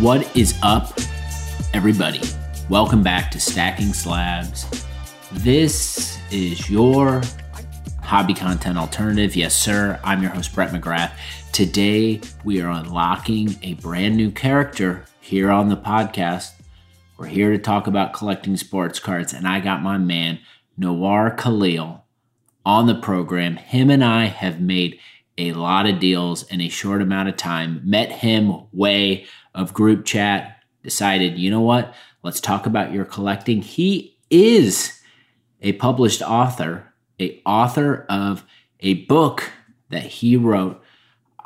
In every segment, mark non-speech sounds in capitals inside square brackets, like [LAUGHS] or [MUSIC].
What is up, everybody? Welcome back to Stacking Slabs. This is your hobby content alternative. Yes, sir. I'm your host, Brett McGrath. Today, we are unlocking a brand new character here on the podcast. We're here to talk about collecting sports cards, and I got my man, Noir Khalil, on the program. Him and I have made a lot of deals in a short amount of time. Met him way of group chat, decided, you know what? Let's talk about your collecting. He is a published author, a author of a book that he wrote.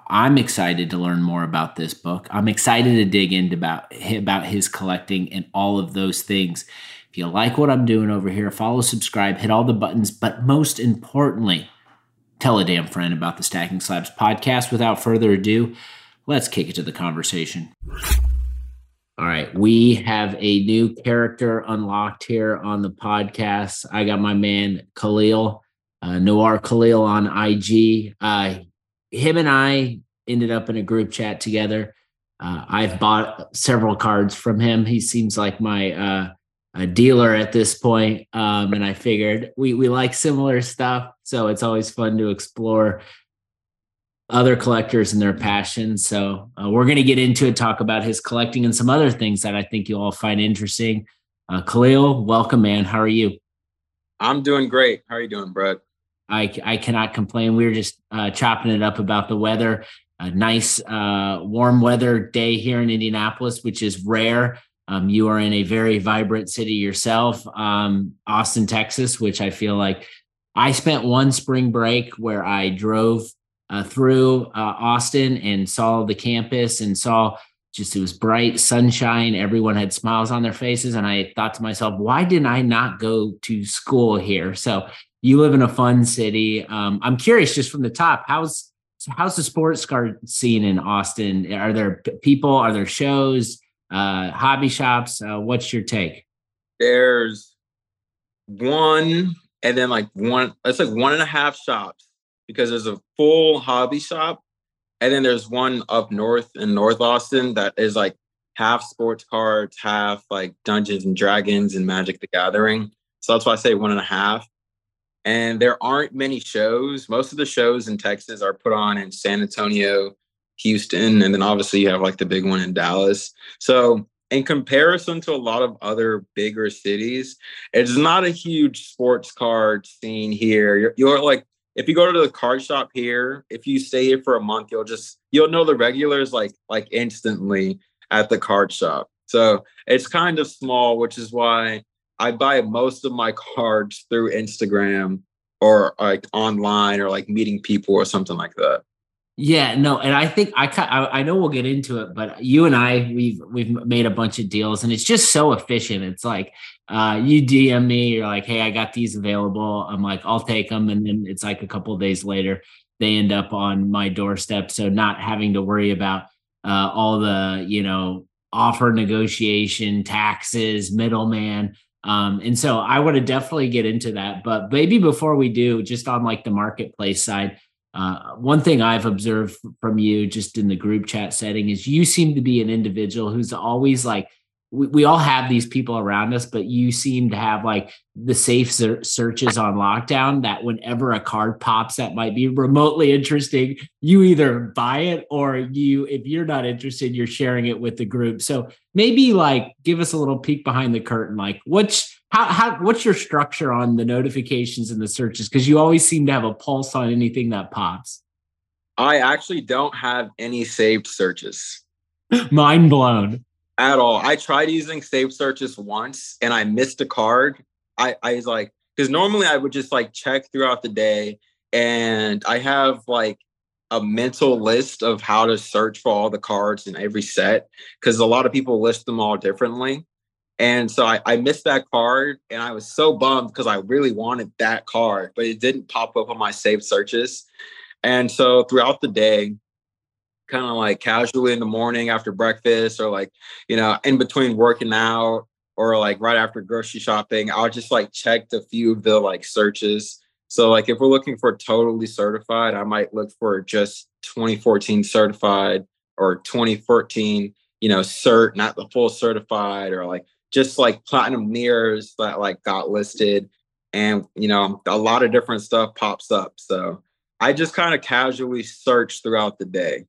I'm excited to learn more about this book. I'm excited to dig into about about his collecting and all of those things. If you like what I'm doing over here, follow, subscribe, hit all the buttons, but most importantly, tell a damn friend about the Stacking Slabs podcast. Without further ado, let's kick it to the conversation. All right, we have a new character unlocked here on the podcast. I got my man Khalil, uh, Noir Khalil on IG. Uh, him and I ended up in a group chat together. Uh, I've bought several cards from him. He seems like my uh, a dealer at this point, um, and I figured we we like similar stuff, so it's always fun to explore other collectors and their passions. So uh, we're going to get into it, talk about his collecting and some other things that I think you'll all find interesting. Uh, Khalil, welcome, man. How are you? I'm doing great. How are you doing, Brett? I I cannot complain. We were just uh, chopping it up about the weather. A nice uh, warm weather day here in Indianapolis, which is rare. Um, you are in a very vibrant city yourself, um, Austin, Texas, which I feel like I spent one spring break where I drove uh, through uh, Austin and saw the campus and saw just it was bright sunshine. Everyone had smiles on their faces. And I thought to myself, why didn't I not go to school here? So you live in a fun city. Um, I'm curious just from the top, how's how's the sports card scene in Austin? Are there people? Are there shows? uh, hobby shops. Uh, what's your take? There's one, and then like one. It's like one and a half shops because there's a full hobby shop, and then there's one up north in North Austin that is like half sports cards, half like Dungeons and Dragons and Magic the Gathering. So that's why I say one and a half. And there aren't many shows. Most of the shows in Texas are put on in San Antonio, Houston, and then obviously you have like the big one in Dallas. So in comparison to a lot of other bigger cities, it's not a huge sports card scene here. You're, you're, like, if you go to the card shop here, if you stay here for a month, you'll just you'll know the regulars like like instantly at the card shop. So it's kind of small, which is why I buy most of my cards through Instagram or like online or like meeting people or something like that. Yeah, no, and I think I I, I know we'll get into it, but you and I we've we've made a bunch of deals, and it's just so efficient. It's like uh, you DM me, you're like, "Hey, I got these available." I'm like, "I'll take them," and then it's like a couple days later, they end up on my doorstep. So not having to worry about uh, all the you know offer negotiation, taxes, middleman. Um, and so I want to definitely get into that. But maybe before we do, just on like the marketplace side, uh, one thing I've observed from you just in the group chat setting is you seem to be an individual who's always like, we, we all have these people around us, but you seem to have like the safe ser- searches on lockdown that whenever a card pops that might be remotely interesting, you either buy it or you, if you're not interested, you're sharing it with the group. So maybe like give us a little peek behind the curtain, like what's how, how what's your structure on the notifications and the searches? Because you always seem to have a pulse on anything that pops. I actually don't have any saved searches. [LAUGHS] Mind blown. At all. I tried using saved searches once and I missed a card. I, I was like, because normally I would just like check throughout the day and I have like a mental list of how to search for all the cards in every set because a lot of people list them all differently. And so I, I missed that card and I was so bummed because I really wanted that card, but it didn't pop up on my saved searches. And so throughout the day, kind of like casually in the morning after breakfast or like, you know, in between working out or like right after grocery shopping, I'll just like check a few of the like searches. So like if we're looking for totally certified, I might look for just 2014 certified or 2014 you know, cert, not the full certified, or like just like platinum mirrors that like got listed. And, you know, a lot of different stuff pops up. So I just kind of casually search throughout the day.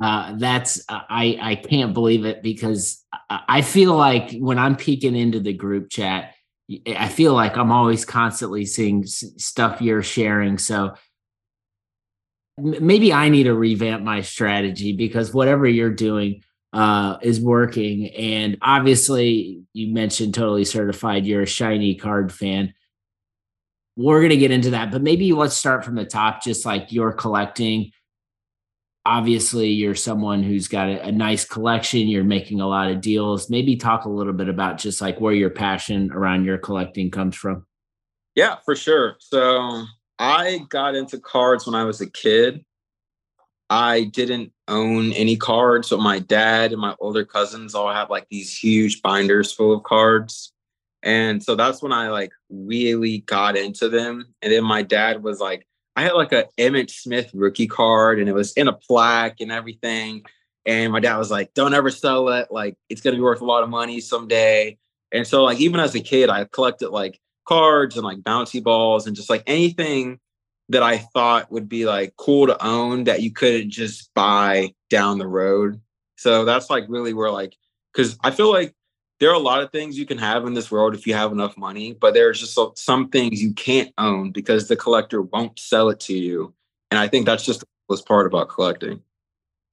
Uh, that's I I can't believe it because I feel like when I'm peeking into the group chat, I feel like I'm always constantly seeing stuff you're sharing. So maybe I need to revamp my strategy because whatever you're doing uh, is working. And obviously, you mentioned totally certified. You're a shiny card fan. We're to get into that, but maybe let's start from the top, just like you're collecting. Obviously, you're someone who's got a, a nice collection. You're making a lot of deals. Maybe talk a little bit about just like where your passion around your collecting comes from. Yeah, for sure. So I got into cards when I was a kid. I didn't own any cards, but my dad and my older cousins all have like these huge binders full of cards. And so that's when I like really got into them. And then my dad was like, I had like a Emmitt Smith rookie card and it was in a plaque and everything. And my dad was like, don't ever sell it. Like it's gonna be worth a lot of money someday. And so like even as a kid, I collected like cards and like bouncy balls and just like anything that I thought would be like cool to own that you couldn't just buy down the road. So that's like really where like because I feel like there are a lot of things you can have in this world if you have enough money, but there's just some things you can't own because the collector won't sell it to you. And I think that's just the coolest part about collecting.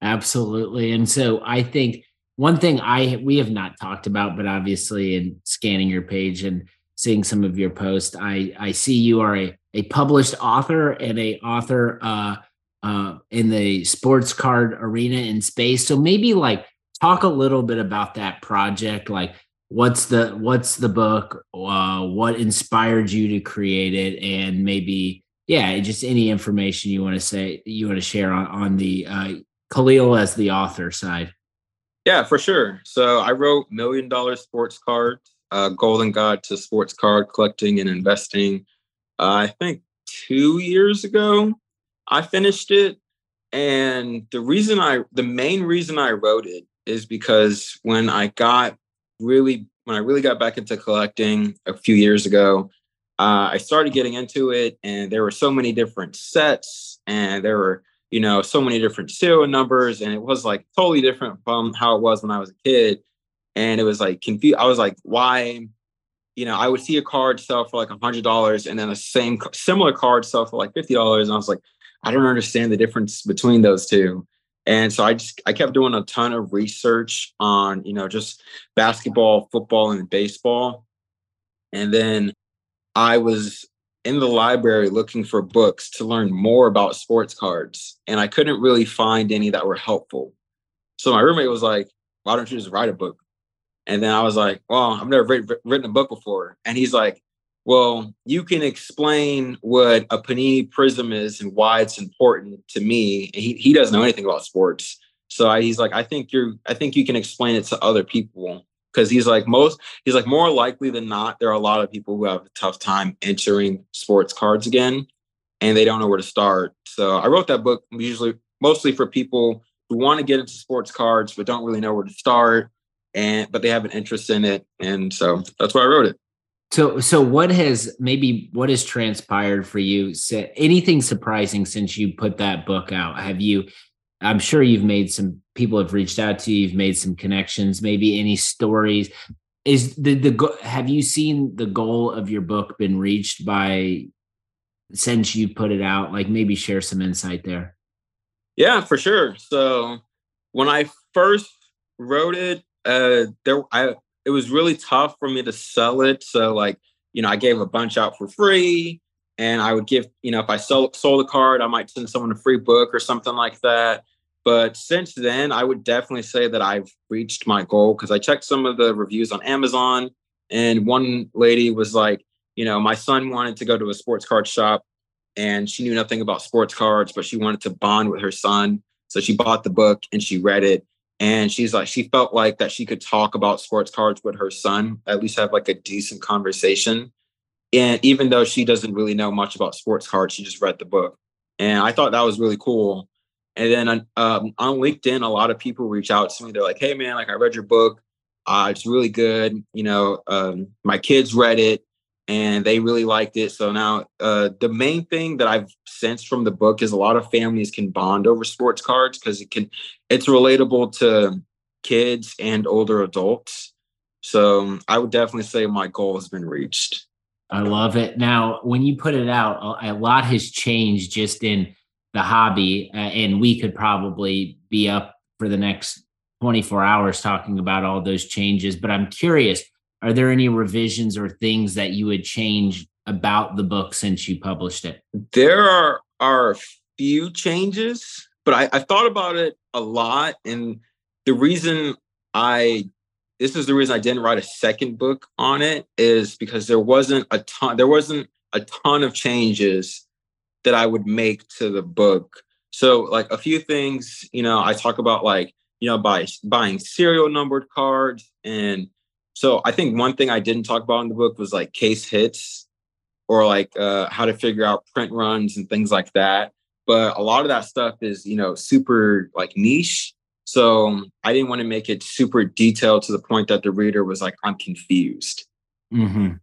Absolutely. And so I think one thing I we have not talked about, but obviously in scanning your page and seeing some of your posts, I I see you are a a published author and a author uh, uh, in the sports card arena in space. So maybe like talk a little bit about that project. Like what's the what's the book? Uh, what inspired you to create it? And maybe yeah, just any information you want to say you want to share on on the uh, Khalil as the author side. Yeah, for sure. So I wrote Million Dollar Sports Cards, uh, Golden Guide to Sports Card Collecting and Investing uh, I think two years ago. I finished it. And the reason I, the main reason I wrote it is because when I got really, when I really got back into collecting a few years ago, uh, I started getting into it and there were so many different sets and there were, you know, so many different serial numbers and it was like totally different from how it was when I was a kid. And it was like confused. I was like, why you know, I would see a card sell for like a hundred dollars and then a same similar card sell for like fifty dollars. And I was like, I don't understand the difference between those two. And so I just I kept doing a ton of research on, you know, just basketball, football, and baseball. And then I was in the library looking for books to learn more about sports cards. And I couldn't really find any that were helpful. So my roommate was like, why don't you just write a book? And then I was like, well, I've never written a book before. And he's like, well, you can explain what a Panini Prism is and why it's important to me. He, he doesn't know anything about sports. So I, he's like, I think you're, I think you can explain it to other people. Cause he's like most, he's like more likely than not, there are a lot of people who have a tough time entering sports cards again and they don't know where to start. So I wrote that book usually mostly for people who want to get into sports cards, but don't really know where to start and but they have an interest in it, and so that's why I wrote it. So, so what has maybe what has transpired for you? Anything surprising since you put that book out? Have you? I'm sure you've made some people have reached out to you. You've made some connections. Maybe any stories? Is the the have you seen the goal of your book been reached by since you put it out? Like maybe share some insight there. Yeah, for sure. So when I first wrote it, uh, there I it was really tough for me to sell it. So like, you know, I gave a bunch out for free and I would give, you know, if I sold sold a card, I might send someone a free book or something like that. But since then, I would definitely say that I've reached my goal because I checked some of the reviews on Amazon and one lady was like, you know, my son wanted to go to a sports card shop and she knew nothing about sports cards, but she wanted to bond with her son. So she bought the book and she read it and she's like she felt like that she could talk about sports cards with her son at least have like a decent conversation and even though she doesn't really know much about sports cards she just read the book and i thought that was really cool And then um, on LinkedIn, a lot of people reach out to me. They're like, "Hey, man, like I read your book. Uh, it's really good. You know, um, my kids read it and they really liked it. So now, uh, the main thing that I've sensed from the book is a lot of families can bond over sports cards because it can, it's relatable to kids and older adults. So um, I would definitely say my goal has been reached. I love it. Now, when you put it out, a lot has changed just in the hobby, uh, and we could probably be up for the next 24 hours talking about all those changes. But I'm curious, are there any revisions or things that you would change about the book since you published it? There are are a few changes, but I, I thought about it a lot, and the reason I this is the reason I didn't write a second book on it is because there wasn't a ton there wasn't a ton of changes that I would make to the book. So like a few things, you know, I talk about like, you know, by buying serial numbered cards and so I think one thing I didn't talk about in the book was like case hits or like uh, how to figure out print runs and things like that. But a lot of that stuff is, you know, super like niche. So I didn't want to make it super detailed to the point that the reader was like, I'm confused. Mm-hmm.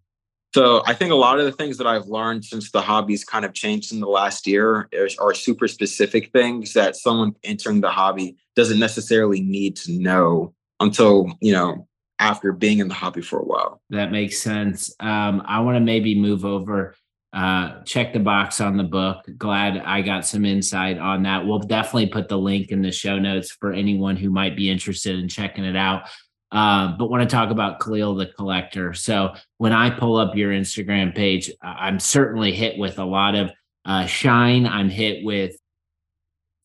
So I think a lot of the things that I've learned since the hobby's kind of changed in the last year are, are super specific things that someone entering the hobby doesn't necessarily need to know until, you know, after being in the hobby for a while. That makes sense. Um, I want to maybe move over uh, check the box on the book. Glad I got some insight on that. We'll definitely put the link in the show notes for anyone who might be interested in checking it out. Uh, but want to talk about Khalil the collector. So when I pull up your Instagram page, I'm certainly hit with a lot of uh, shine. I'm hit with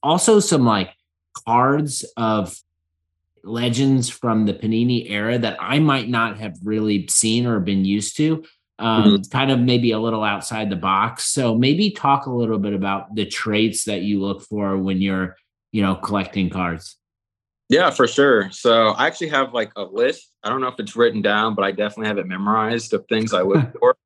also some like cards of legends from the Panini era that I might not have really seen or been used to um, mm-hmm. kind of maybe a little outside the box. So maybe talk a little bit about the traits that you look for when you're, you know, collecting cards. Yeah, for sure. So I actually have like a list. I don't know if it's written down, but I definitely have it memorized of things I look [LAUGHS] for.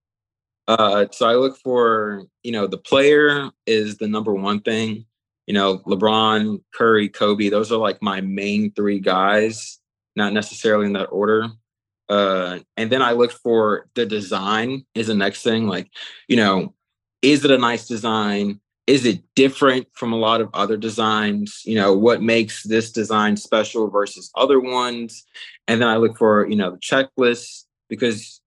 Uh, so I look for, you know, the player is the number one thing. You know, LeBron, Curry, Kobe, those are like my main three guys, not necessarily in that order. Uh, and then I look for the design is the next thing. Like, you know, is it a nice design? Is it different from a lot of other designs? You know, what makes this design special versus other ones? And then I look for, you know, the checklist because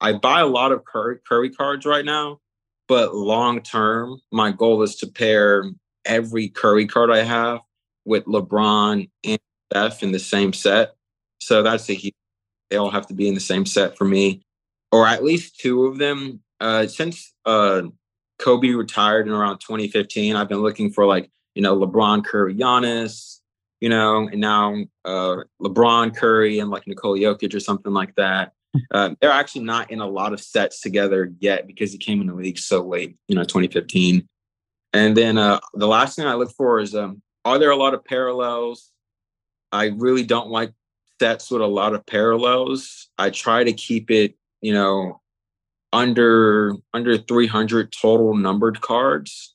I buy a lot of Curry, Curry cards right now, but long term, my goal is to pair every Curry card I have with LeBron and Steph in the same set. So that's a huge they all have to be in the same set for me, or at least two of them. Uh, since uh, Kobe retired in around 2015, I've been looking for like you know LeBron, Curry, Giannis, you know, and now uh, LeBron, Curry, and like Nikola Jokic or something like that. Uh, [LAUGHS] they're actually not in a lot of sets together yet because he came in the league so late, you know, 2015. And then uh, the last thing I look for is um, are there a lot of parallels? I really don't like sets with a lot of parallels. I try to keep it, you know, under under 300 total numbered cards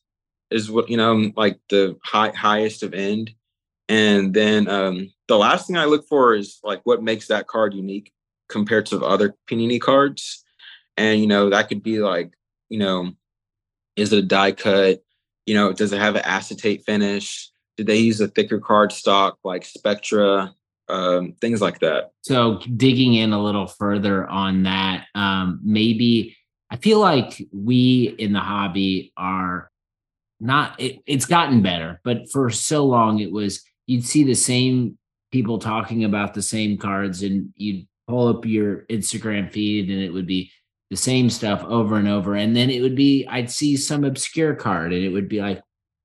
is what you know like the high highest of end. And then um the last thing i look for is like what makes that card unique compared to other panini cards. And you know that could be like you know is it a die cut? You know does it have an acetate finish? Did they use a thicker card stock like spectra um, things like that. So digging in a little further on that, um, maybe I feel like we in the hobby are not. It, it's gotten better, but for so long it was you'd see the same people talking about the same cards, and you'd pull up your Instagram feed, and it would be the same stuff over and over. And then it would be I'd see some obscure card, and it would be like,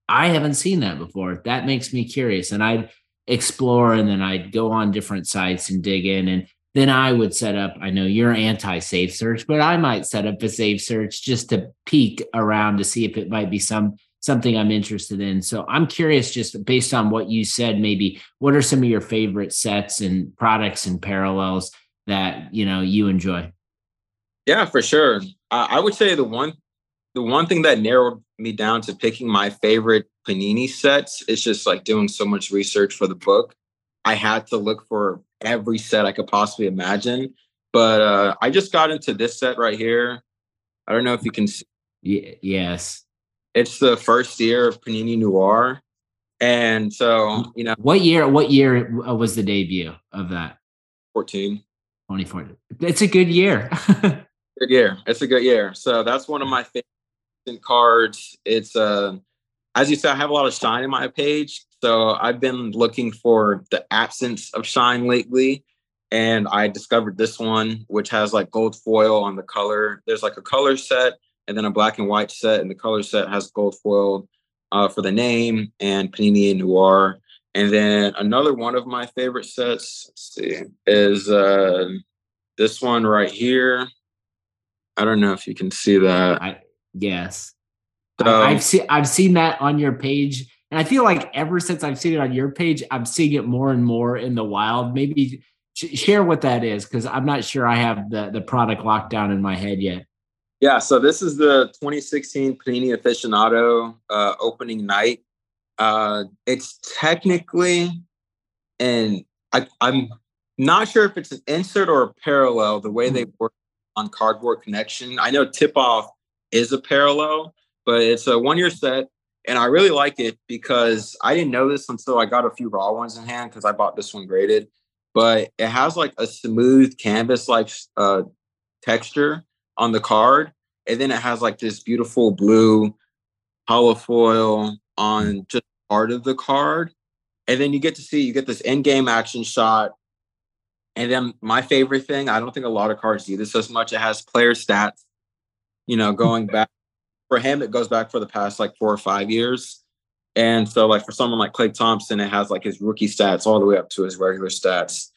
I haven't seen that before. That makes me curious, and I'd explore and then I'd go on different sites and dig in and then I would set up I know you're anti safe search but I might set up a safe search just to peek around to see if it might be some something I'm interested in. So I'm curious just based on what you said maybe what are some of your favorite sets and products and parallels that you know you enjoy? Yeah, for sure. I would say the one the one thing that narrowed me down to picking my favorite Panini sets. It's just like doing so much research for the book. I had to look for every set I could possibly imagine. But uh, I just got into this set right here. I don't know if you can see. Yes. It's the first year of Panini Noir. And so, you know, what year what year was the debut of that? 14. 2014. It's a good year. [LAUGHS] good year. It's a good year. So that's one of my favorite cards. It's uh as you said, I have a lot of shine in my page. So I've been looking for the absence of shine lately. And I discovered this one, which has like gold foil on the color. There's like a color set and then a black and white set. And the color set has gold foil uh, for the name and Panini Noir. And then another one of my favorite sets, see, is uh, this one right here. I don't know if you can see that. I, yes. So, I, have seen I've seen that on your page. And I feel like ever since I've seen it on your page, I'm seeing it more and more in the wild. Maybe share what that is because I'm not sure I have the, the product locked down in my head yet. Yeah, so this is the 2016 Panini Aficionado uh, opening night uh, it's technically, and I, I'm not sure if it's an insert or a parallel. The way they hmm. work on Cardboard Connection, I know Tip Off is a parallel, but it's a one year set, and I really like it because I didn't know this until I got a few raw ones in hand because I bought this one graded. But it has like a smooth canvas like uh, texture on the card, and then it has like this beautiful blue holofoil on just part of the card. And then you get to see, you get this end game action shot. And then my favorite thing, I don't think a lot of cards do this as much. It has player stats, you know, [LAUGHS] going back for him, it goes back for the past like four or five years. And so, like for someone like Klay Thompson, it has like his rookie stats all the way up to his regular stats.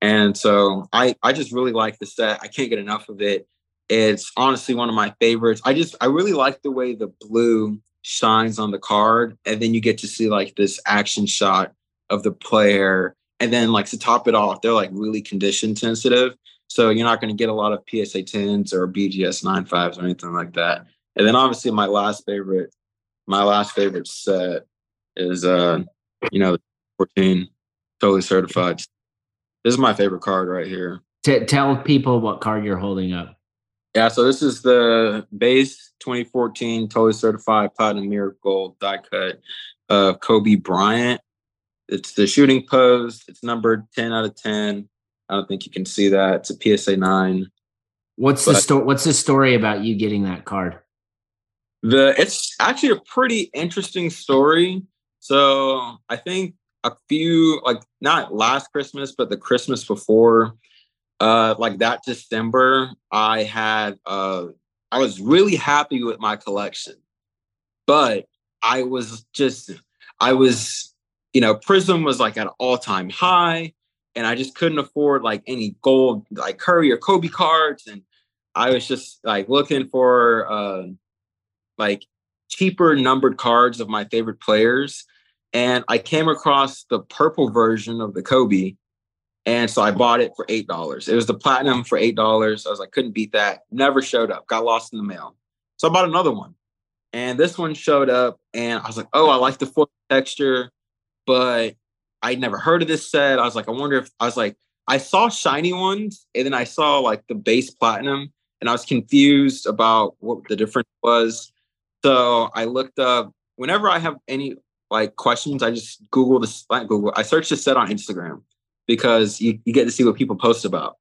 And so I I just really like the set. I can't get enough of it. It's honestly one of my favorites. I just I really like the way the blue shines on the card and then you get to see like this action shot of the player and then like to top it off they're like really condition sensitive so you're not going to get a lot of psa 10s or bgs 95s or anything like that and then obviously my last favorite my last favorite set is uh you know 14 totally certified this is my favorite card right here T- tell people what card you're holding up yeah, so this is the base 2014 totally certified platinum mirror gold die cut of Kobe Bryant. It's the shooting pose. It's numbered 10 out of 10. I don't think you can see that. It's a PSA 9. What's but the story what's the story about you getting that card? The it's actually a pretty interesting story. So, I think a few like not last Christmas, but the Christmas before uh, like that December, I had uh, I was really happy with my collection, but I was just I was you know Prism was like at an all time high, and I just couldn't afford like any gold like Curry or Kobe cards, and I was just like looking for uh, like cheaper numbered cards of my favorite players, and I came across the purple version of the Kobe and so I bought it for eight dollars. It was the platinum for eight dollars. I was like, couldn't beat that. Never showed up. Got lost in the mail. So I bought another one. And this one showed up, and I was like, oh, I like the foil texture, but I'd never heard of this set. I was like, I wonder if I was like, I saw shiny ones, and then I saw like the base platinum, and I was confused about what the difference was. So I looked up whenever I have any like questions, I just Google this, like Google, I search the set on Instagram because you, you get to see what people post about.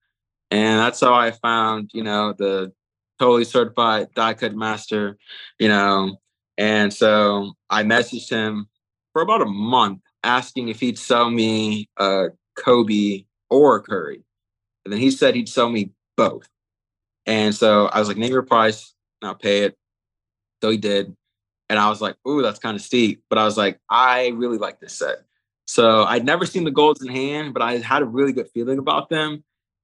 And that's how I found, you know, the totally certified die cut master, you know. And so I messaged him for about a month asking if he'd sell me a Kobe or Curry. And then he said he'd sell me both. And so I was like, name your price and I'll pay it. So he did. And I was like, ooh, that's kind of steep. But I was like, I really like this set. So I'd never seen the golds in hand, but I had a really good feeling about them.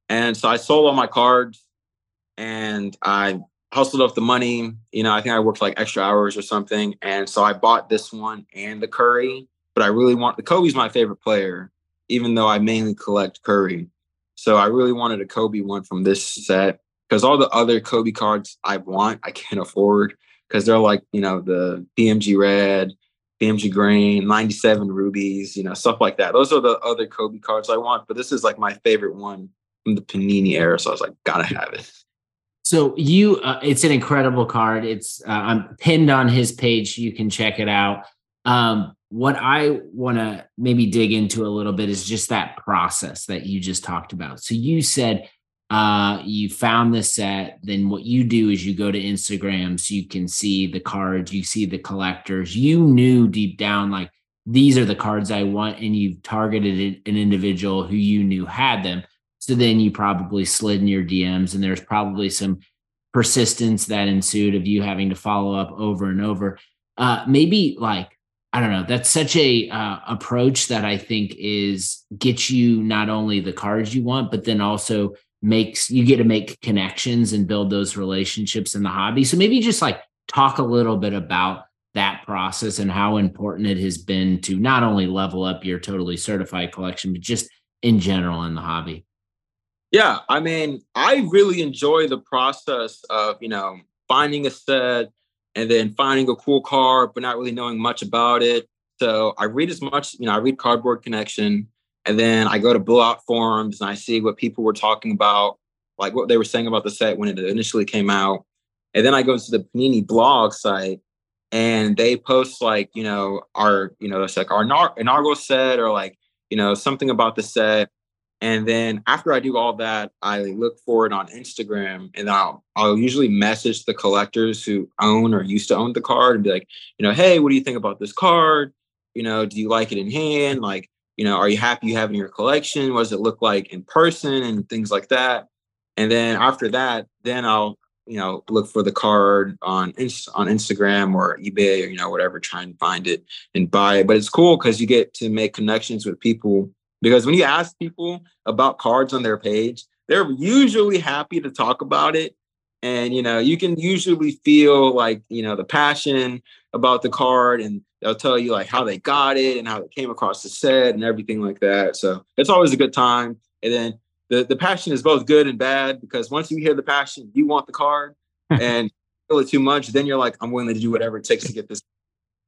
And so I sold all my cards and I hustled up the money. You know, I think I worked like extra hours or something. And so I bought this one and the Curry, but I really want the Kobe's my favorite player, even though I mainly collect Curry. So I really wanted a Kobe one from this set because all the other Kobe cards I want, I can't afford because they're like, you know, the PMG Red PMG Green, 97 Rubies, you know, stuff like that. Those are the other Kobe cards I want, but this is like my favorite one from the Panini era. So I was like, gotta have it. So you, uh, it's an incredible card. It's uh, I'm pinned on his page. You can check it out. Um, what I want to maybe dig into a little bit is just that process that you just talked about. So you said uh, you found the set. Then what you do is you go to Instagram so you can see the cards, you see the collectors. You knew deep down like these are the cards I want, and you've targeted an individual who you knew had them. So then you probably slid in your DMs, and there's probably some persistence that ensued of you having to follow up over and over. Uh, maybe like I don't know. That's such a uh, approach that I think is gets you not only the cards you want, but then also makes you get to make connections and build those relationships in the hobby. So maybe just like talk a little bit about that process and how important it has been to not only level up your totally certified collection, but just in general in the hobby. Yeah, I mean, I really enjoy the process of, you know, finding a set and then finding a cool card, but not really knowing much about it. So I read as much, you know, I read Cardboard Connection. And then I go to blowout forums and I see what people were talking about, like what they were saying about the set when it initially came out. And then I go to the Panini blog site and they post like, you know, our, you know, it's like our inaugural set or like, you know, something about the set. And then after I do all that, I look for it on Instagram and I'll I'll usually message the collectors who own or used to own the card and be like, you know, hey, what do you think about this card? You know, do you like it in hand? Like, you know, are you happy you have in your collection? What does it look like in person and things like that? And then after that, then I'll, you know, look for the card on on Instagram or eBay or you know whatever, try and find it and buy it. But it's cool because you get to make connections with people because when you ask people about cards on their page, they're usually happy to talk about it. And you know, you can usually feel like, you know, the passion about the card and they'll tell you like how they got it and how they came across the set and everything like that. So it's always a good time. And then the, the passion is both good and bad because once you hear the passion, you want the card [LAUGHS] and feel it too much, then you're like, I'm willing to do whatever it takes to get this.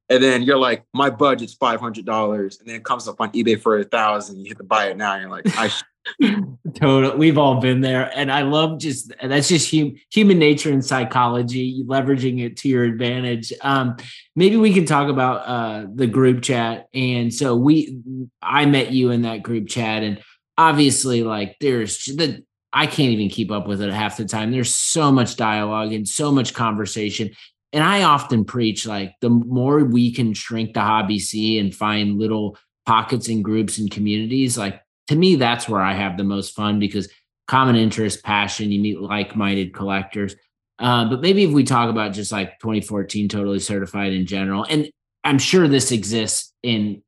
And then you're like, my budget's five hundred dollars, and then it comes up on eBay for a thousand. You hit the buy it now. And you're like, I [LAUGHS] [LAUGHS] totally we've all been there and i love just that's just hum, human nature and psychology leveraging it to your advantage. Um, maybe we can talk about uh, the group chat and so we i met you in that group chat and obviously like there's the i can't even keep up with it half the time. There's so much dialogue and so much conversation and i often preach like the more we can shrink the hobby c and find little pockets and groups and communities like to me, that's where I have the most fun because common interest, passion, you meet like minded collectors. Uh, but maybe if we talk about just like 2014 totally certified in general, and I'm sure this exists in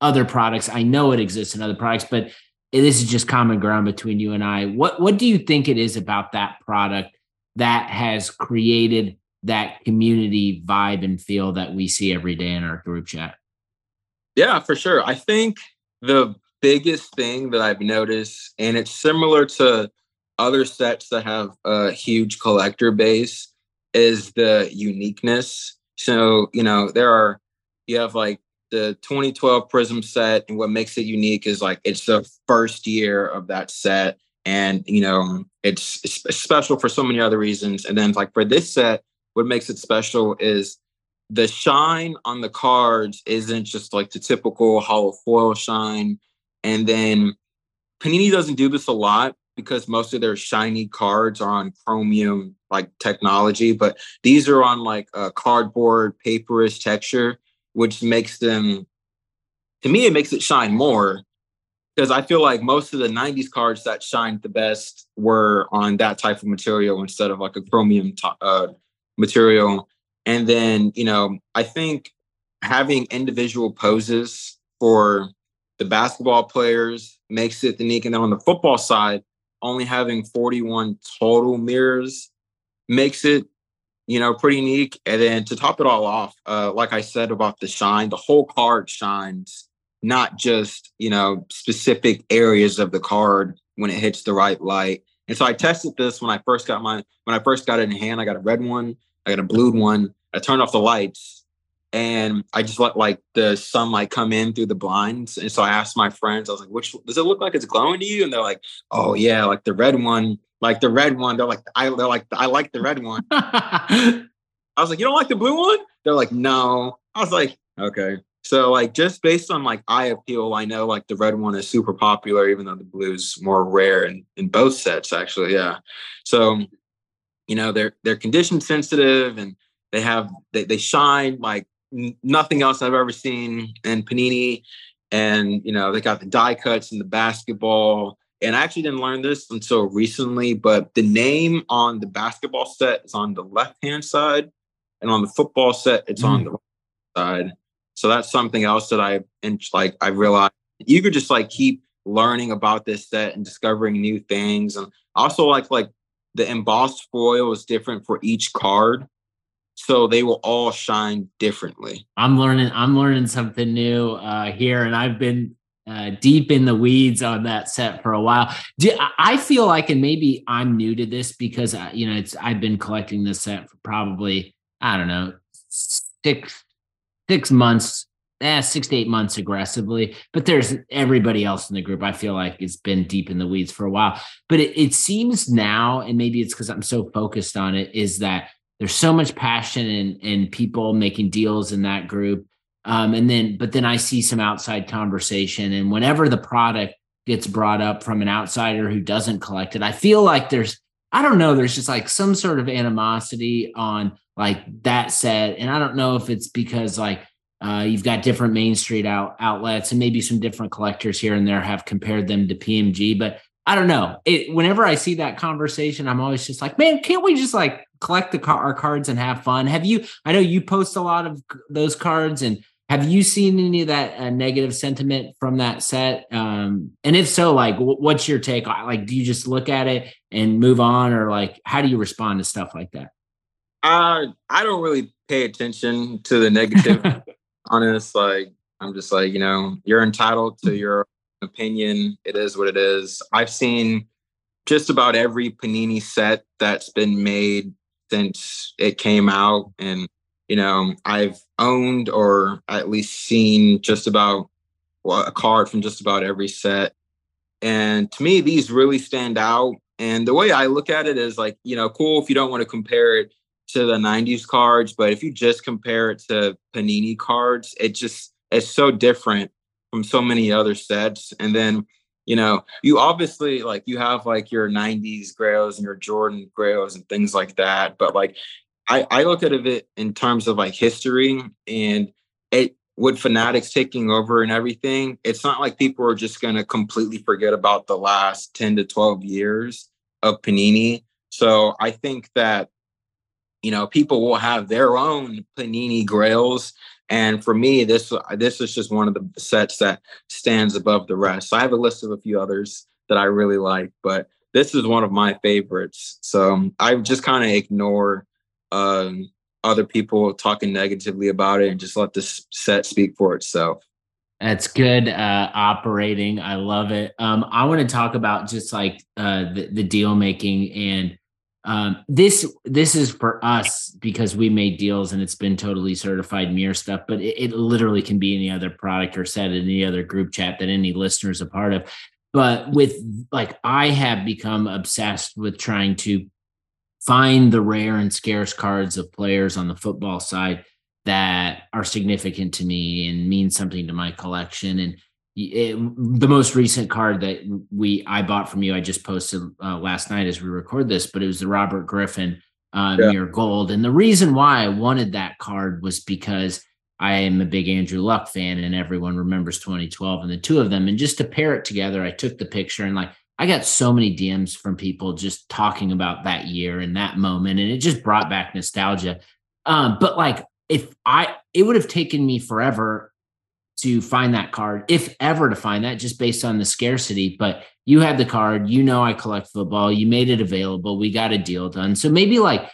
other products. I know it exists in other products, but this is just common ground between you and I. What what do you think it is about that product that has created that community vibe and feel that we see every day in our group chat? Yeah, for sure. I think the biggest thing that I've noticed, and it's similar to other sets that have a huge collector base, is the uniqueness. So, you know, there are, you have like the 2012 Prism set, and what makes it unique is like it's the first year of that set. And, you know, it's, it's special for so many other reasons. And then, like, for this set, what makes it special is the shine on the cards isn't just like the typical hollow foil shine and then Panini doesn't do this a lot because most of their shiny cards are on chromium like technology, but these are on like a cardboard paperish texture, which makes them to me it makes it shine more because I feel like most of the 90s cards that shined the best were on that type of material instead of like a chromium t- uh, material. And then, you know, I think having individual poses for the basketball players makes it unique. And then on the football side, only having 41 total mirrors makes it, you know, pretty unique. And then to top it all off, uh, like I said about the shine, the whole card shines, not just, you know, specific areas of the card when it hits the right light. And so I tested this when I first got my when I first got it in hand. I got a red one, I got a blue one. I turned off the lights, and I just let like the sunlight come in through the blinds. And so I asked my friends, I was like, which does it look like it's glowing to you? And they're like, oh yeah, like the red one, like the red one. They're like, I they're like, I like the red one. [LAUGHS] I was like, you don't like the blue one? They're like, no. I was like, okay. So like just based on like eye appeal, I know like the red one is super popular, even though the blue is more rare in, in both sets, actually. Yeah. So, you know, they're they're condition sensitive and they have they, they shine like nothing else I've ever seen in Panini. And, you know, they got the die cuts and the basketball. And I actually didn't learn this until recently, but the name on the basketball set is on the left hand side. And on the football set, it's mm. on the right side. So that's something else that I and like I realized you could just like keep learning about this set and discovering new things. And also like like the embossed foil is different for each card so they will all shine differently. I'm learning. I'm learning something new uh, here, and I've been uh, deep in the weeds on that set for a while. Do, I feel like, and maybe I'm new to this because uh, you know it's I've been collecting this set for probably I don't know six six months. Eh, six to eight months aggressively, but there's everybody else in the group. I feel like it's been deep in the weeds for a while, but it, it seems now, and maybe it's because I'm so focused on it, is that there's so much passion and and people making deals in that group. Um, and then, but then I see some outside conversation, and whenever the product gets brought up from an outsider who doesn't collect it, I feel like there's I don't know, there's just like some sort of animosity on like that set, and I don't know if it's because like uh, you've got different Main Street out outlets and maybe some different collectors here and there have compared them to PMG, but I don't know. It whenever I see that conversation, I'm always just like, man, can't we just like collect the car- our cards and have fun? Have you? I know you post a lot of those cards, and have you seen any of that uh, negative sentiment from that set? Um, and if so, like, w- what's your take? Like, do you just look at it and move on, or like, how do you respond to stuff like that? Uh, I don't really pay attention to the negative. [LAUGHS] honest, like, I'm just like, you know, you're entitled to your opinion. It is what it is. I've seen just about every Panini set that's been made since it came out. And, you know, I've owned or at least seen just about well, a card from just about every set. And to me, these really stand out. And the way I look at it is like, you know, cool if you don't want to compare it to the 90s cards, but if you just compare it to Panini cards, it just, it's so different from so many other sets. And then, you know, you obviously like you have like your 90s grails and your Jordan grails and things like that. But like I, I look at it in terms of like history and it with fanatics taking over and everything, it's not like people are just gonna completely forget about the last 10 to 12 years of Panini. So I think that you know people will have their own panini grails and for me, this this is just one of the sets that stands above the rest. So I have a list of a few others that I really like, but this is one of my favorites. So I just kind of ignore um, other people talking negatively about it and just let this set speak for itself. That's good uh, operating. I love it. Um, I want to talk about just like uh, the, the deal making and um, this this is for us because we made deals and it's been totally certified mirror stuff, but it, it literally can be any other product or set in any other group chat that any listener is a part of. But with like I have become obsessed with trying to find the rare and scarce cards of players on the football side that are significant to me and mean something to my collection. And it, the most recent card that we I bought from you, I just posted uh, last night as we record this, but it was the Robert Griffin uh, yeah. Mirror Gold, and the reason why I wanted that card was because I am a big Andrew Luck fan, and everyone remembers 2012 and the two of them. And just to pair it together, I took the picture and like I got so many DMs from people just talking about that year and that moment, and it just brought back nostalgia. Um, but like if I, it would have taken me forever to find that card, if ever to find that, just based on the scarcity. But you had the card, you know, I collect football, you made it available, we got a deal done. So maybe like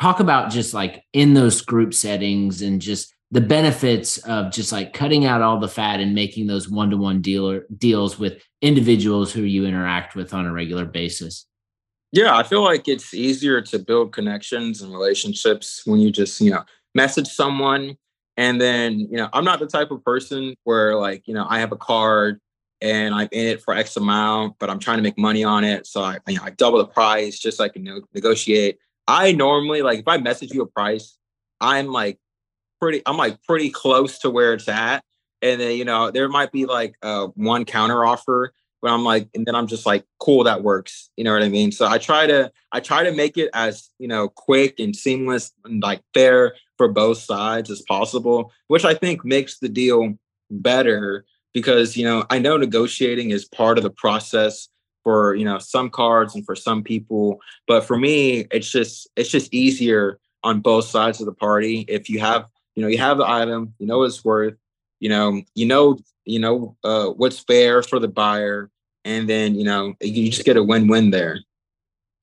talk about just like in those group settings and just the benefits of just like cutting out all the fat and making those one-to-one dealer deals with individuals who you interact with on a regular basis. Yeah, I feel like it's easier to build connections and relationships when you just, you know, message someone And then, you know, I'm not the type of person where like, you know, I have a card and I'm in it for X amount, but I'm trying to make money on it. So I, you know, I double the price just so I can negotiate. I normally like if I message you a price, I'm like pretty, I'm like pretty close to where it's at. And then, you know, there might be like uh, one counter offer but I'm like, and then I'm just like, cool, that works. You know what I mean? So I try to, I try to make it as, you know, quick and seamless and like fair for both sides as possible, which I think makes the deal better because, you know, I know negotiating is part of the process for, you know, some cards and for some people. But for me, it's just, it's just easier on both sides of the party. If you have, you know, you have the item, you know, it's worth, you know, you know, you know, uh, what's fair for the buyer and then you know you just get a win-win there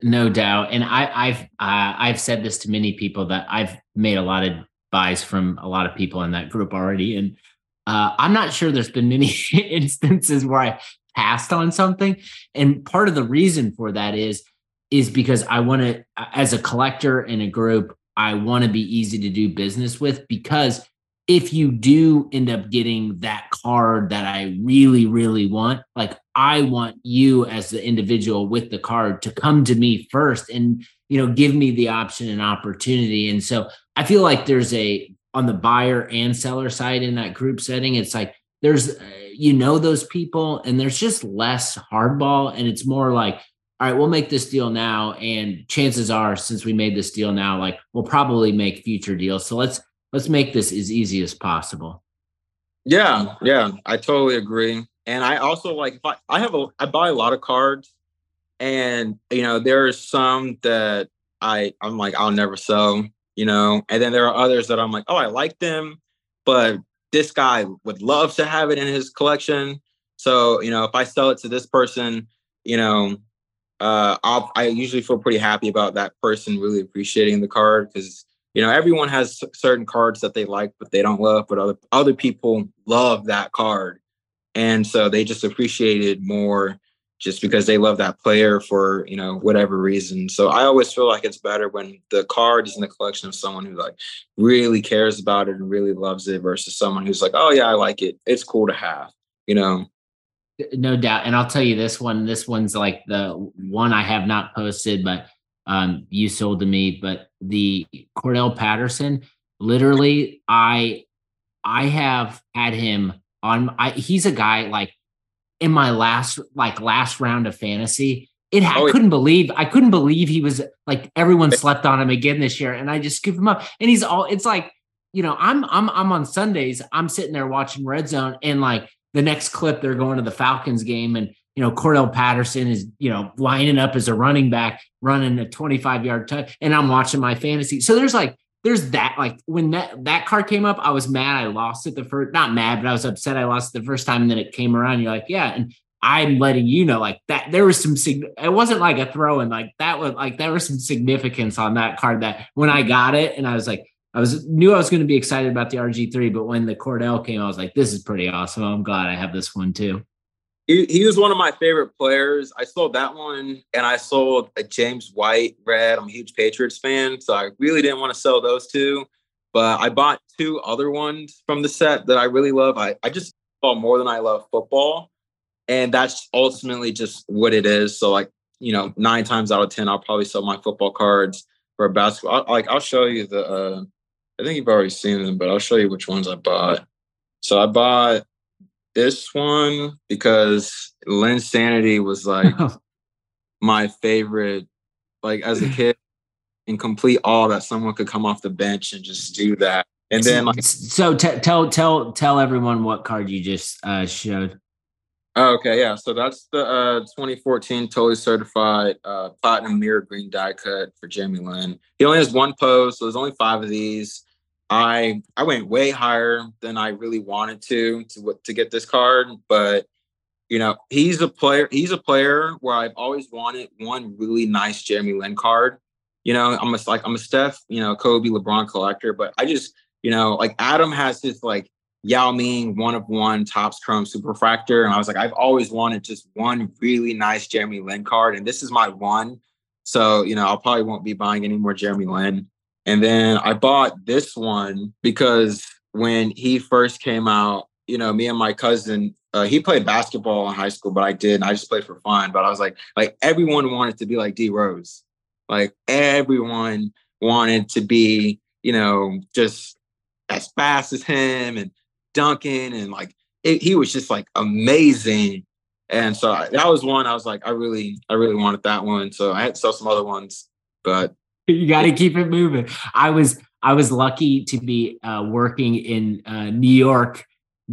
no doubt. And i i've uh, i've said this to many people that i've made a lot of buys from a lot of people in that group already. And uh, i'm not sure there's been many [LAUGHS] instances where i passed on something. And part of the reason for that is is because i want to as a collector in a group i want to be easy to do business with because if you do end up getting that card that I really, really want, like I want you as the individual with the card to come to me first and, you know, give me the option and opportunity. And so I feel like there's a, on the buyer and seller side in that group setting, it's like there's, uh, you know, those people and there's just less hardball. And it's more like, all right, we'll make this deal now. And chances are, since we made this deal now, like we'll probably make future deals. So let's, let's make this as easy as possible. Yeah, yeah, I totally agree. And I also like I, I have a I buy a lot of cards, and you know there are some that I I'm like I'll never sell, you know, and then there are others that I'm like oh I like them, but this guy would love to have it in his collection. So you know if I sell it to this person, you know, uh, I'll, I usually feel pretty happy about that person really appreciating the card because you know everyone has certain cards that they like but they don't love but other other people love that card. And so they just appreciate it more just because they love that player for you know whatever reason. So i always feel like it's better when the card is in the collection of someone who like really cares about it and really loves it versus someone who's like oh yeah i like it. It's cool to have you know? No doubt. And i'll tell you this one this one's like the one i have not posted but um, you sold to me, but the Cordarrelle Patterson, literally, I I have had him on. I he's a guy like in my last like last round of fantasy. It oh, I oh, couldn't believe I couldn't believe he was like everyone slept on him again this year, and I just scooped him up. And he's all it's like you know I'm I'm I'm on Sundays. I'm sitting there watching Red Zone, and like the next clip, they're going to the Falcons game, and you know, Cordarrelle Patterson is, you know, lining up as a running back, running a 25 yard touch, and I'm watching my fantasy. So there's like, there's that, like when that that card came up, I was mad I lost it the first, not mad, but I was upset I lost it the first time. And then it came around. You're like, yeah. And I'm letting you know, like that there was some, Sig- it wasn't like a throw in, like that was like, there was some significance on that card that when I got it and I was like, I was knew I was going to be excited about the RG3, but when the Cordell came, I was like, this is pretty awesome. I'm glad I have this one too. He, was one of my favorite players. I sold that one and I sold a James White red. I'm a huge Patriots fan, so I really didn't want to sell those two. But I bought two other ones from the set that I really love. I, I just bought more than I love football. And that's ultimately just what it is. So like, you know, nine times out of ten, I'll probably sell my football cards for basketball. I, like I'll show you the uh I think you've already seen them, but I'll show you which ones I bought. So I bought this one because Linsanity was like [LAUGHS] my favorite, like as a [LAUGHS] kid, and complete all that someone could come off the bench and just do that. And then like so t- tell tell tell everyone what card you just uh showed. Oh, okay, yeah. So that's the uh 2014 totally certified uh platinum mirror green die cut for Jeremy Lin. He only has one pose, so there's only five of these. I I went way higher than I really wanted to to to get this card, but you know he's a player. He's a player where I've always wanted one really nice Jeremy Lin card. You know, I'm a like I'm a Steph, you know, Kobe, LeBron collector, but I just you know like Adam has his like Yao Ming one of one Topps Chrome Superfractor, and I was like I've always wanted just one really nice Jeremy Lin card, and this is my one. So you know I'll probably won't be buying any more Jeremy Lin. And then I bought this one because when he first came out, you know, me and my cousin, uh, he played basketball in high school, but I didn't. I just played for fun. But I was like, like everyone wanted to be like D Rose. Like everyone wanted to be, you know, just as fast as him and dunking and like it, he was just like amazing. And so I, that was one I was like, I really, I really wanted that one. So I had to sell some other ones, but you got to keep it moving. I was, I was lucky to be uh, working in uh, New York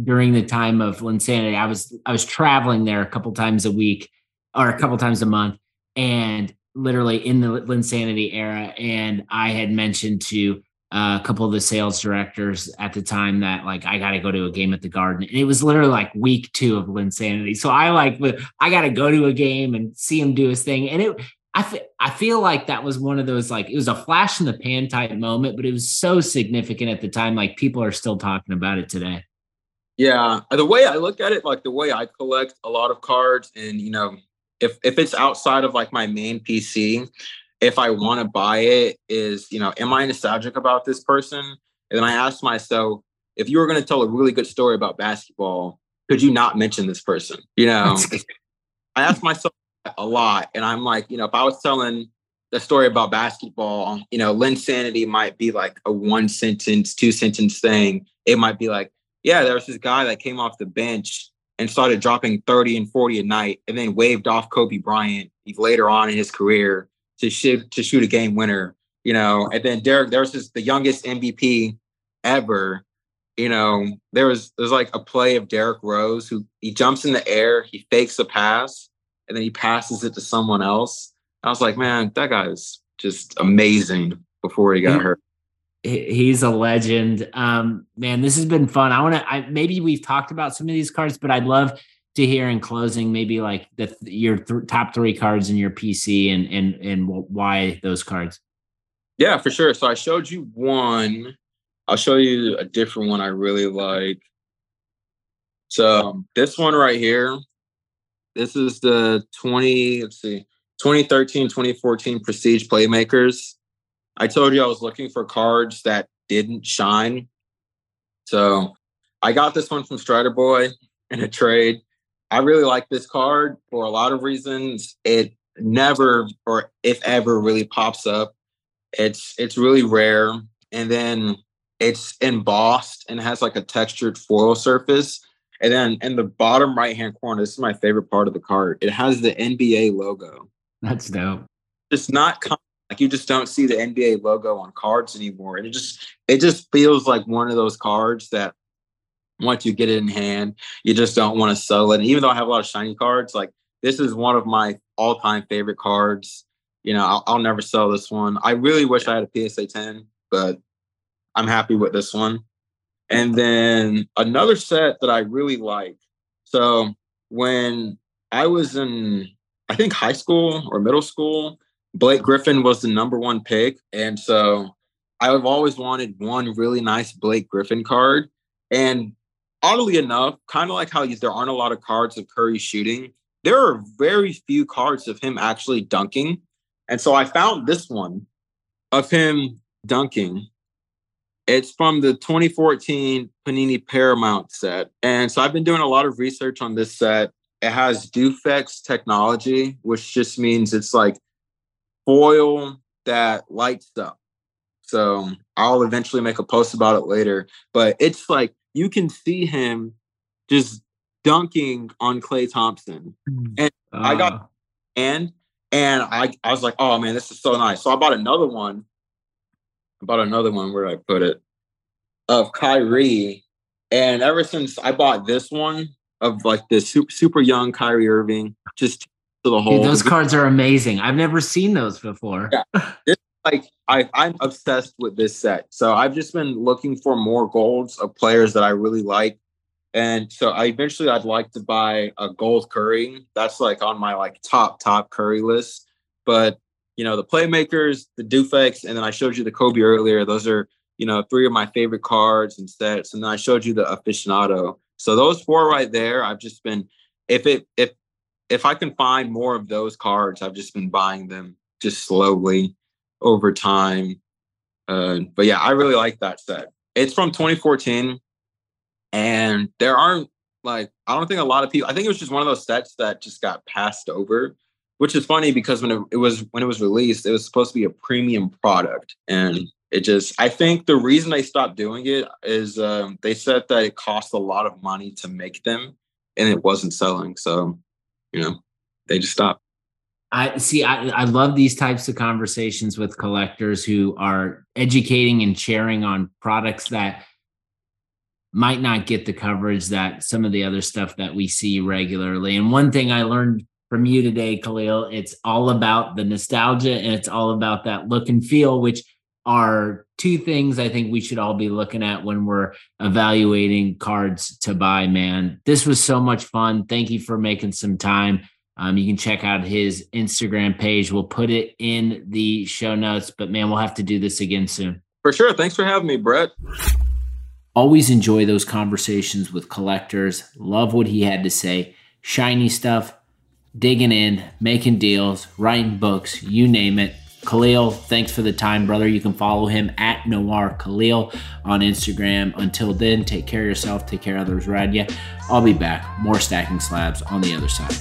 during the time of Linsanity. I was, I was traveling there a couple times a week or a couple times a month, and literally in the Linsanity era. And I had mentioned to uh, a couple of the sales directors at the time that like I got to go to a game at the Garden, and it was literally like week two of Linsanity. So I like I got to go to a game and see him do his thing, and it. I, f- I feel like that was one of those like it was a flash in the pan type moment, but it was so significant at the time. Like people are still talking about it today. Yeah, uh, the way I look at it, like the way I collect a lot of cards, and you know, if if it's outside of like my main PC, if I want to buy it, is you know, am I nostalgic about this person? And then I ask myself, if you were going to tell a really good story about basketball, could you not mention this person? You know, I ask myself a lot, and I'm like, you know, if I was telling the story about basketball, um, you know, Linsanity might be like a one sentence, two sentence thing. It might be like, yeah, there was this guy that came off the bench and started dropping 30 and 40 a night and then waved off Kobe Bryant later on in his career to shoot to shoot a game winner, you know. And then Derrick, there's just the youngest MVP ever. You know, there was there's like a play of Derrick Rose who he jumps in the air, he fakes a pass, and then he passes it to someone else. I was like, man, that guy is just amazing before he got hurt he's a legend. Um, man, this has been fun. I want to. I maybe we've talked about some of these cards, but I'd love to hear in closing maybe like the your th- top three cards in your PC and and and why those cards. Yeah, for sure. So I showed you one. I'll show you a different one I really like. So this one right here. This is the 20, let's see, 2013, 2014 Prestige Playmakers. I told you I was looking for cards that didn't shine. So I got this one from Strider Boy [LAUGHS] in a trade. I really like this card for a lot of reasons. It never or if ever really pops up. It's it's really rare. And then it's embossed and has like a textured foil surface. And then in the bottom right hand corner, this is my favorite part of the card. It has the NBA logo. That's dope. It's not like you just don't see the NBA logo on cards anymore. And it just it just feels like one of those cards that once you get it in hand, you just don't want to sell it. And even though I have a lot of shiny cards, like this is one of my all-time favorite cards. You know, I'll, I'll never sell this one. I really wish I had a PSA 10, but I'm happy with this one. And then another set that I really like. So when I was in, I think high school or middle school, Blake Griffin was the number one pick. And so I've always wanted one really nice Blake Griffin card. And oddly enough, kind of like how there aren't a lot of cards of Curry shooting, there are very few cards of him actually dunking. And so I found this one of him dunking. It's from the 2014 Panini Paramount set. And so I've been doing a lot of research on this set. It has Dufex technology, which just means it's like foil that lights up. So I'll eventually make a post about it later. But it's like you can see him just dunking on Klay Thompson. Mm. And uh. I got ah. and and I, I was like, oh man, this is so nice. So I bought another one. I bought another one where I put it of Kyrie. And ever since I bought this one of like this super, super young Kyrie Irving, just to the whole. Dude, those cards are amazing. I've never seen those before. Yeah. [LAUGHS] This, like I, I'm obsessed with this set. So I've just been looking for more golds of players that I really like. And so I eventually I'd like to buy a gold Curry. That's like on my like top top Curry list. But you know the playmakers, the Dufex, and then I showed you the Kobe earlier. Those are you know three of my favorite cards and sets. And then I showed you the aficionado. So those four right there, I've just been if it if if I can find more of those cards, I've just been buying them just slowly over time. Uh, but yeah, I really like that set. it's from 2014, and there aren't like I don't think a lot of people. I think it was just one of those sets that just got passed over, which is funny because when it, it was when it was released, it was supposed to be a premium product, and it just I think the reason they stopped doing it is um, they said that it cost a lot of money to make them, and it wasn't selling. So, you know, they just stopped. I see. I, I love these types of conversations with collectors who are educating and sharing on products that might not get the coverage that some of the other stuff that we see regularly. And one thing I learned from you today, Khalil, it's all about the nostalgia and it's all about that look and feel, which are two things I think we should all be looking at when we're evaluating cards to buy, man. This was so much fun. Thank you for making some time. Um, you can check out his Instagram page. We'll put it in the show notes, but man, we'll have to do this again soon. For sure. Thanks for having me, Brett. Always enjoy those conversations with collectors. Love what he had to say. Shiny stuff, digging in, making deals, writing books, you name it. Khalil, thanks for the time, brother. You can follow him at Noir Khalil on Instagram. Until then, take care of yourself, take care of others around you. I'll be back. More stacking slabs on the other side.